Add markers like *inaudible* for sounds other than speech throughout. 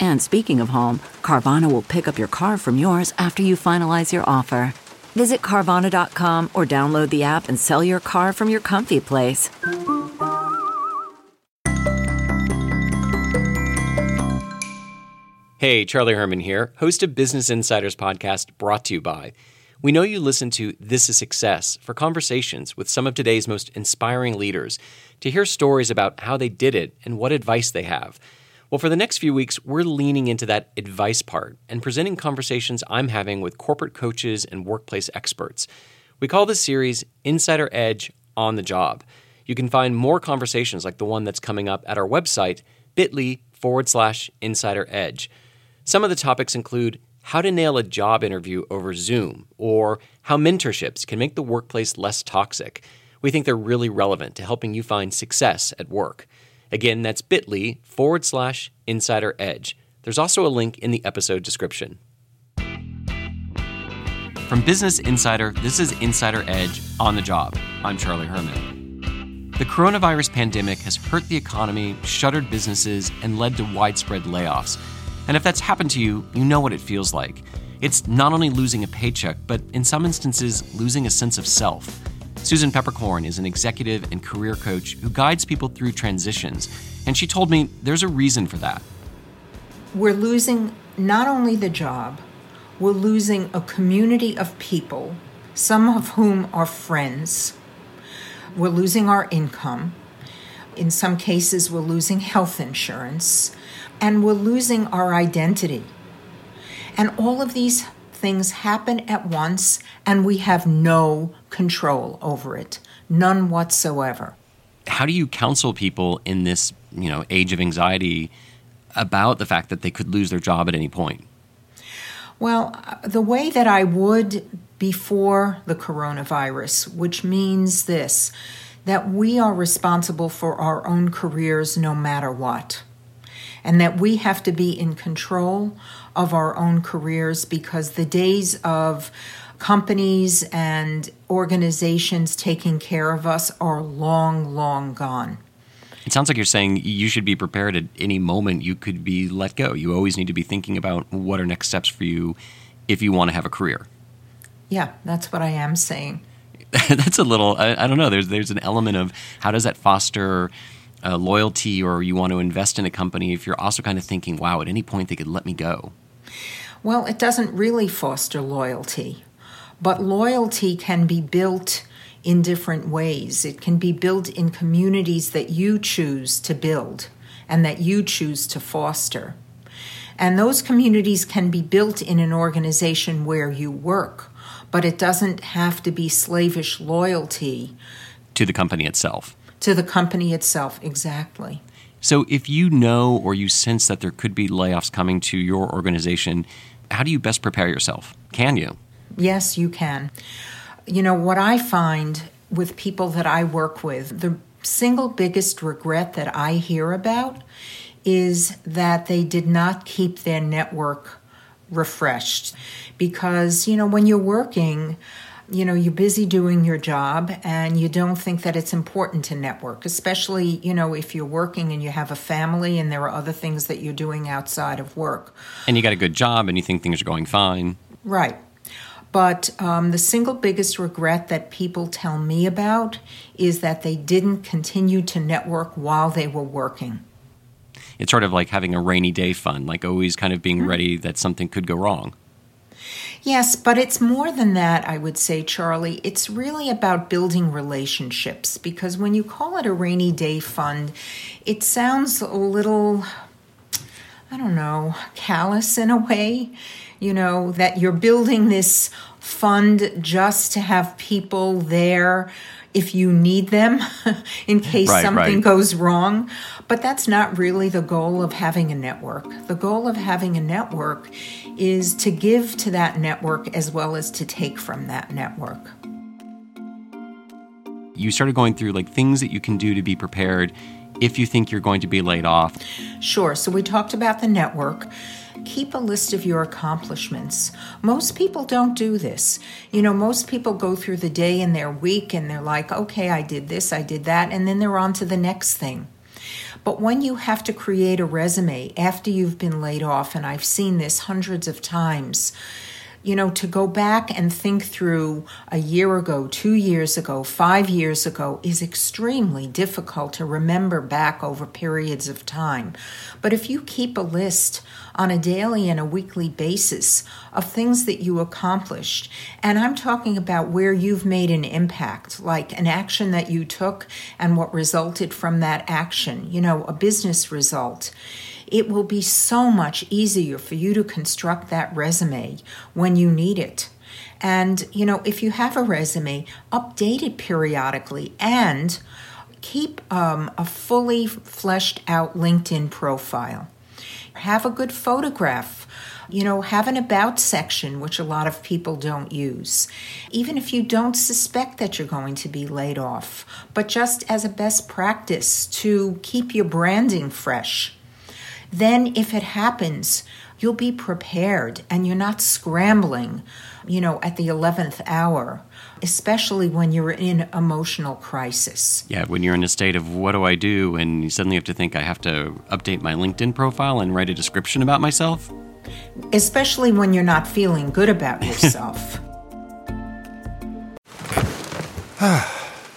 And speaking of home, Carvana will pick up your car from yours after you finalize your offer. Visit Carvana.com or download the app and sell your car from your comfy place. Hey, Charlie Herman here, host of Business Insiders podcast brought to you by. We know you listen to This is Success for conversations with some of today's most inspiring leaders to hear stories about how they did it and what advice they have. Well, for the next few weeks, we're leaning into that advice part and presenting conversations I'm having with corporate coaches and workplace experts. We call this series Insider Edge on the Job. You can find more conversations like the one that's coming up at our website, bit.ly forward slash insider edge. Some of the topics include how to nail a job interview over Zoom, or how mentorships can make the workplace less toxic. We think they're really relevant to helping you find success at work. Again, that's bit.ly forward slash insider edge. There's also a link in the episode description. From Business Insider, this is Insider Edge on the job. I'm Charlie Herman. The coronavirus pandemic has hurt the economy, shuttered businesses, and led to widespread layoffs. And if that's happened to you, you know what it feels like. It's not only losing a paycheck, but in some instances, losing a sense of self. Susan Peppercorn is an executive and career coach who guides people through transitions, and she told me there's a reason for that. We're losing not only the job, we're losing a community of people, some of whom are friends. We're losing our income. In some cases, we're losing health insurance, and we're losing our identity. And all of these things happen at once and we have no control over it, none whatsoever. How do you counsel people in this, you know, age of anxiety about the fact that they could lose their job at any point? Well, uh, the way that I would before the coronavirus, which means this that we are responsible for our own careers no matter what and that we have to be in control of our own careers because the days of companies and organizations taking care of us are long, long gone. It sounds like you're saying you should be prepared at any moment you could be let go. You always need to be thinking about what are next steps for you if you want to have a career. Yeah, that's what I am saying. *laughs* that's a little I, I, don't know. There's there's an element of how does that foster uh, loyalty or you want to invest in a company if you're also kind of thinking, wow, at any point they could let me go? Well, it doesn't really foster loyalty, but loyalty can be built in different ways. It can be built in communities that you choose to build and that you choose to foster. And those communities can be built in an organization where you work, but it doesn't have to be slavish loyalty to the company itself to the company itself, exactly. So, if you know or you sense that there could be layoffs coming to your organization, how do you best prepare yourself? Can you? Yes, you can. You know, what I find with people that I work with, the single biggest regret that I hear about is that they did not keep their network refreshed. Because, you know, when you're working, you know you're busy doing your job and you don't think that it's important to network especially you know if you're working and you have a family and there are other things that you're doing outside of work and you got a good job and you think things are going fine right but um, the single biggest regret that people tell me about is that they didn't continue to network while they were working it's sort of like having a rainy day fund like always kind of being mm-hmm. ready that something could go wrong Yes, but it's more than that, I would say, Charlie. It's really about building relationships because when you call it a rainy day fund, it sounds a little, I don't know, callous in a way. You know, that you're building this fund just to have people there if you need them *laughs* in case Right, something right. goes wrong. But that's not really the goal of having a network. The goal of having a network is to give to that network as well as to take from that network. You started going through like things that you can do to be prepared if you think you're going to be laid off. Sure. So we talked about the network. Keep a list of your accomplishments. Most people don't do this. You know, most people go through the day and their week and they're like, okay, I did this, I did that, and then they're on to the next thing. But when you have to create a resume after you've been laid off, and I've seen this hundreds of times, you know, to go back and think through a year ago, two years ago, five years ago is extremely difficult to remember back over periods of time. But if you keep a list on a daily and a weekly basis of things that you accomplished, and I'm talking about where you've made an impact, like an action that you took and what resulted from that action, you know, a business result it will be so much easier for you to construct that resume when you need it. And, you know, if you have a resume, update it periodically and keep um, a fully fleshed out LinkedIn profile. Have a good photograph. You know, have an about section, which a lot of people don't use. Even if you don't suspect that you're going to be laid off, but just as a best practice to keep your branding fresh then if it happens, you'll be prepared and you're not scrambling, you know, at the 11th hour, especially when you're in emotional crisis. Yeah, when you're in a state of what do I do, and you suddenly have to think I have to update my LinkedIn profile and write a description about myself. Especially when you're not feeling good about *laughs* yourself.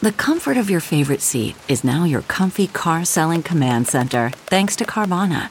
The comfort of your favorite seat is now your comfy car selling command center, thanks to Carvana.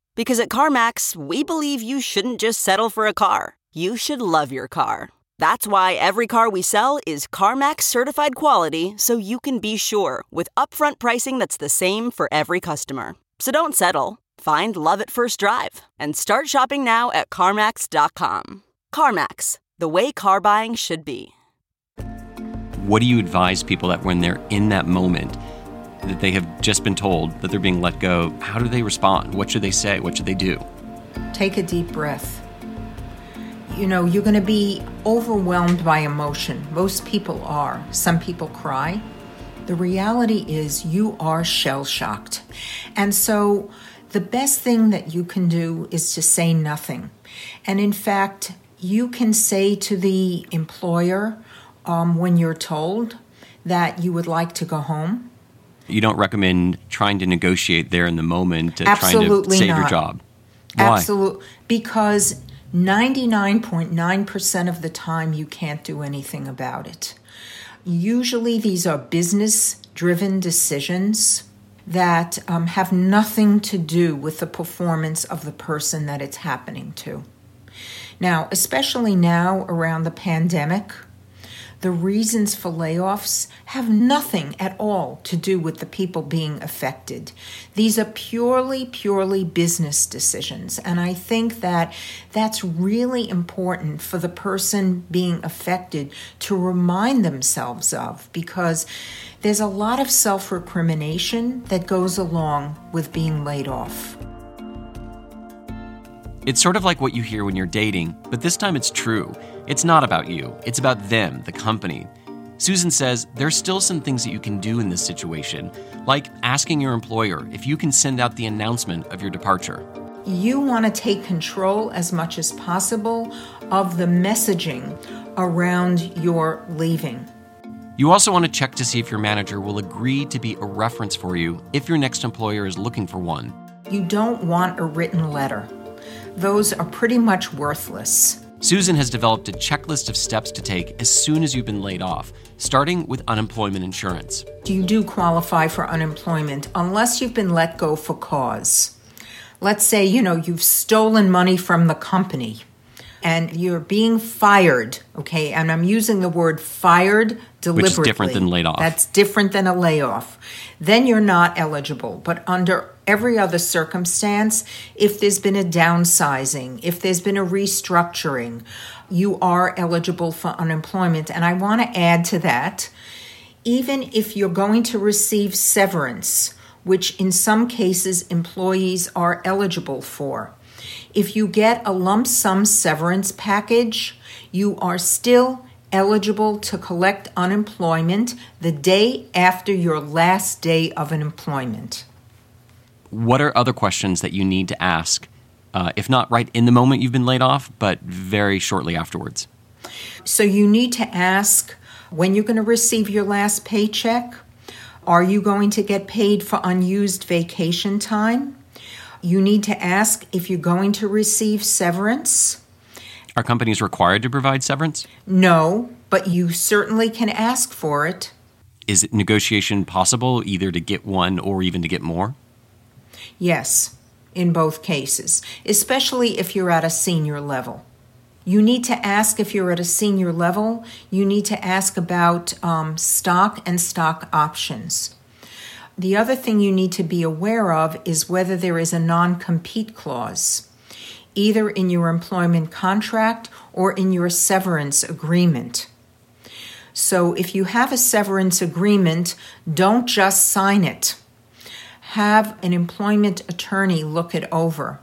Because at CarMax, we believe you shouldn't just settle for a car, you should love your car. That's why every car we sell is CarMax certified quality so you can be sure with upfront pricing that's the same for every customer. So don't settle. Find love at first drive and start shopping now at CarMax.com. CarMax, the way car buying should be. What do you advise people that when they're in that moment, that they have just been told that they're being let go, how do they respond? What should they say? What should they do? Take a deep breath. You know, you're going to be overwhelmed by emotion. Most people are. Some people cry. The reality is, you are shell shocked. And so, the best thing that you can do is to say nothing. And in fact, you can say to the employer um, when you're told that you would like to go home, You don't recommend trying to negotiate there in the moment to trying to Absolutely save your job. Why? Absolutely. Because 99.9% of the time, you can't do anything about it. Usually, these are business driven decisions that um, have nothing to do with the performance of the person that it's happening to. Now, especially now around the pandemic, the reasons for layoffs have nothing at all to do with the people being affected. These are purely, purely business decisions. And I think that that's really important for the person being affected to remind themselves of because there's a lot of self recrimination that goes along with being laid off. It's sort of like what you hear when you're dating, but this time it's true. It's not about you, it's about them, the company. Susan says there's still some things that you can do in this situation, like asking your employer if you can send out the announcement of your departure. you want to take control as much as possible of the messaging around your leaving. You also want to check to see if your manager will agree to be a reference for you if your next employer is looking for one. You don't want a written letter, those are pretty much worthless. Susan has developed a checklist of steps to take as soon as you've been laid off, starting with unemployment insurance. You do qualify for unemployment unless you've been let go for cause. Let's say, you know, you've stolen money from the company and you're being fired, okay? And I'm using the word fired deliberately. Which is different than laid off. That's different than a layoff. Then you're not eligible. But under every other circumstance, if there's been a downsizing, if there's been a restructuring, you are eligible for unemployment. And I want to add to that, even if you're going to receive severance, which in some cases employees are eligible for, if you get a lump sum severance package, you are still eligible to collect unemployment the day after your last day of employment. What are other questions that you need to ask, uh, if not right in the moment you've been laid off, but very shortly afterwards? So you need to ask when you're going to receive your last paycheck. Are you going to get paid for unused vacation time? You need to ask if you're going to receive severance. Are companies required to provide severance? No, but you certainly can ask for it. Is it negotiation possible either to get one or even to get more? Yes, in both cases, especially if you're at a senior level. You need to ask if you're at a senior level, you need to ask about um, stock and stock options. The other thing you need to be aware of is whether there is a non compete clause, either in your employment contract or in your severance agreement. So if you have a severance agreement, don't just sign it. Have an employment attorney look it over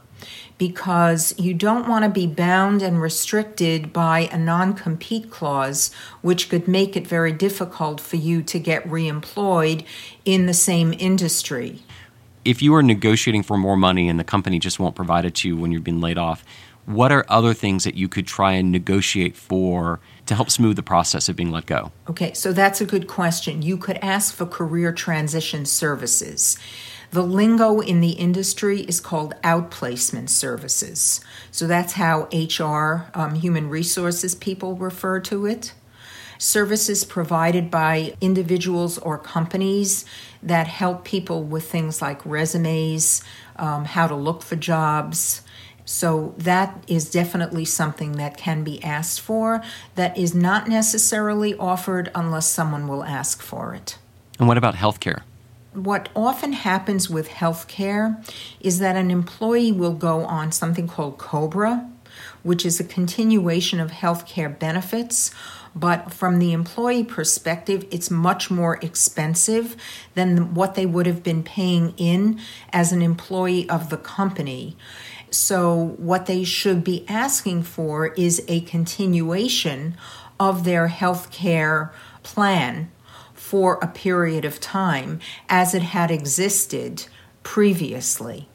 because you don't want to be bound and restricted by a non compete clause, which could make it very difficult for you to get reemployed in the same industry. If you are negotiating for more money and the company just won't provide it to you when you've been laid off, what are other things that you could try and negotiate for to help smooth the process of being let go? Okay, so that's a good question. You could ask for career transition services. The lingo in the industry is called outplacement services. So that's how HR, um, human resources people refer to it. Services provided by individuals or companies that help people with things like resumes, um, how to look for jobs. So that is definitely something that can be asked for, that is not necessarily offered unless someone will ask for it. And what about healthcare? what often happens with healthcare is that an employee will go on something called COBRA, which is a continuation of healthcare benefits. But from the employee perspective, it's much more expensive than what they would have been paying in as an employee of the company. So, what they should be asking for is a continuation of their health care plan for a period of time as it had existed previously.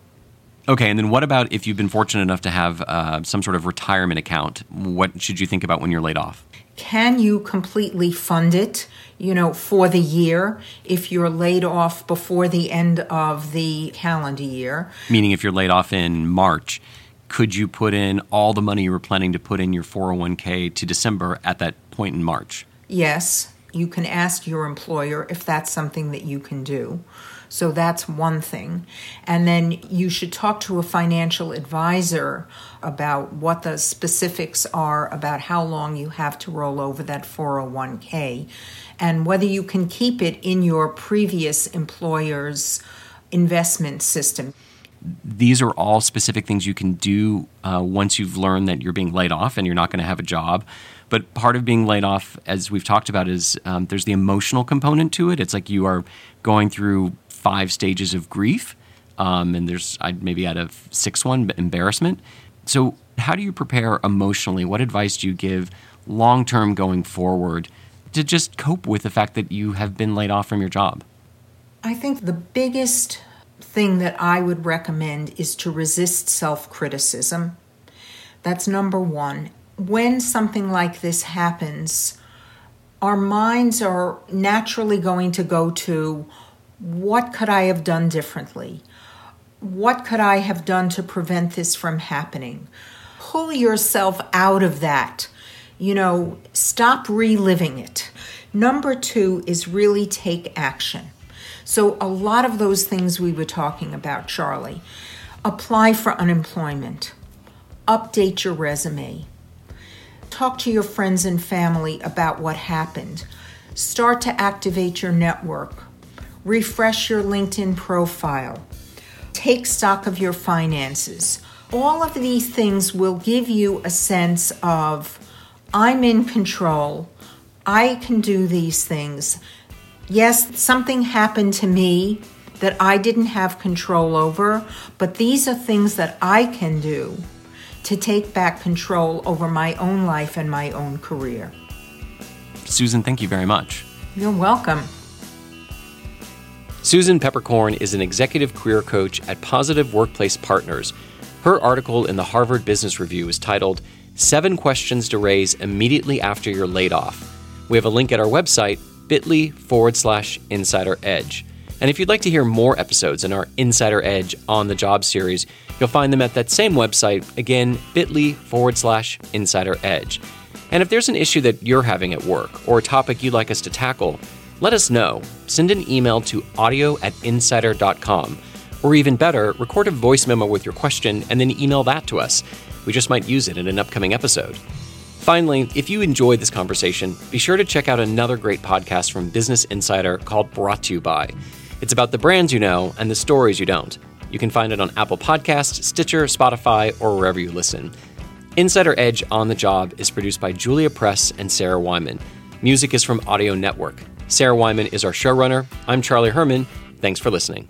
Okay, and then what about if you've been fortunate enough to have uh, some sort of retirement account? What should you think about when you're laid off? Can you completely fund it, you know, for the year if you're laid off before the end of the calendar year? Meaning, if you're laid off in March, could you put in all the money you were planning to put in your 401k to December at that point in March? Yes, you can ask your employer if that's something that you can do. So that's one thing. And then you should talk to a financial advisor about what the specifics are about how long you have to roll over that 401k and whether you can keep it in your previous employer's investment system. These are all specific things you can do uh, once you've learned that you're being laid off and you're not going to have a job. But part of being laid off, as we've talked about, is um, there's the emotional component to it. It's like you are going through five stages of grief, um, and there's I'd maybe out of six one embarrassment. So how do you prepare emotionally? What advice do you give long term going forward to just cope with the fact that you have been laid off from your job? I think the biggest thing that I would recommend is to resist self criticism. That's number one. when something like this happens, our minds are naturally going to go to what could I have done differently? What could I have done to prevent this from happening? Pull yourself out of that. You know, stop reliving it. Number two is really take action. So, a lot of those things we were talking about, Charlie. Apply for unemployment, update your resume, talk to your friends and family about what happened, start to activate your network, refresh your LinkedIn profile, take stock of your finances. All of these things will give you a sense of I'm in control. I can do these things. Yes, something happened to me that I didn't have control over, but these are things that I can do to take back control over my own life and my own career. Susan, thank you very much. You're welcome. Susan Peppercorn is an executive career coach at Positive Workplace Partners. Her article in the Harvard Business Review is titled Seven Questions to Raise Immediately After You're Laid Off. We have a link at our website, bit.ly forward slash insider edge. And if you'd like to hear more episodes in our Insider Edge on the Job series, you'll find them at that same website, again, bit.ly forward slash insider edge. And if there's an issue that you're having at work or a topic you'd like us to tackle, let us know. Send an email to audio at insider.com. Or even better, record a voice memo with your question and then email that to us. We just might use it in an upcoming episode. Finally, if you enjoyed this conversation, be sure to check out another great podcast from Business Insider called Brought to You By. It's about the brands you know and the stories you don't. You can find it on Apple Podcasts, Stitcher, Spotify, or wherever you listen. Insider Edge on the Job is produced by Julia Press and Sarah Wyman. Music is from Audio Network. Sarah Wyman is our showrunner. I'm Charlie Herman. Thanks for listening.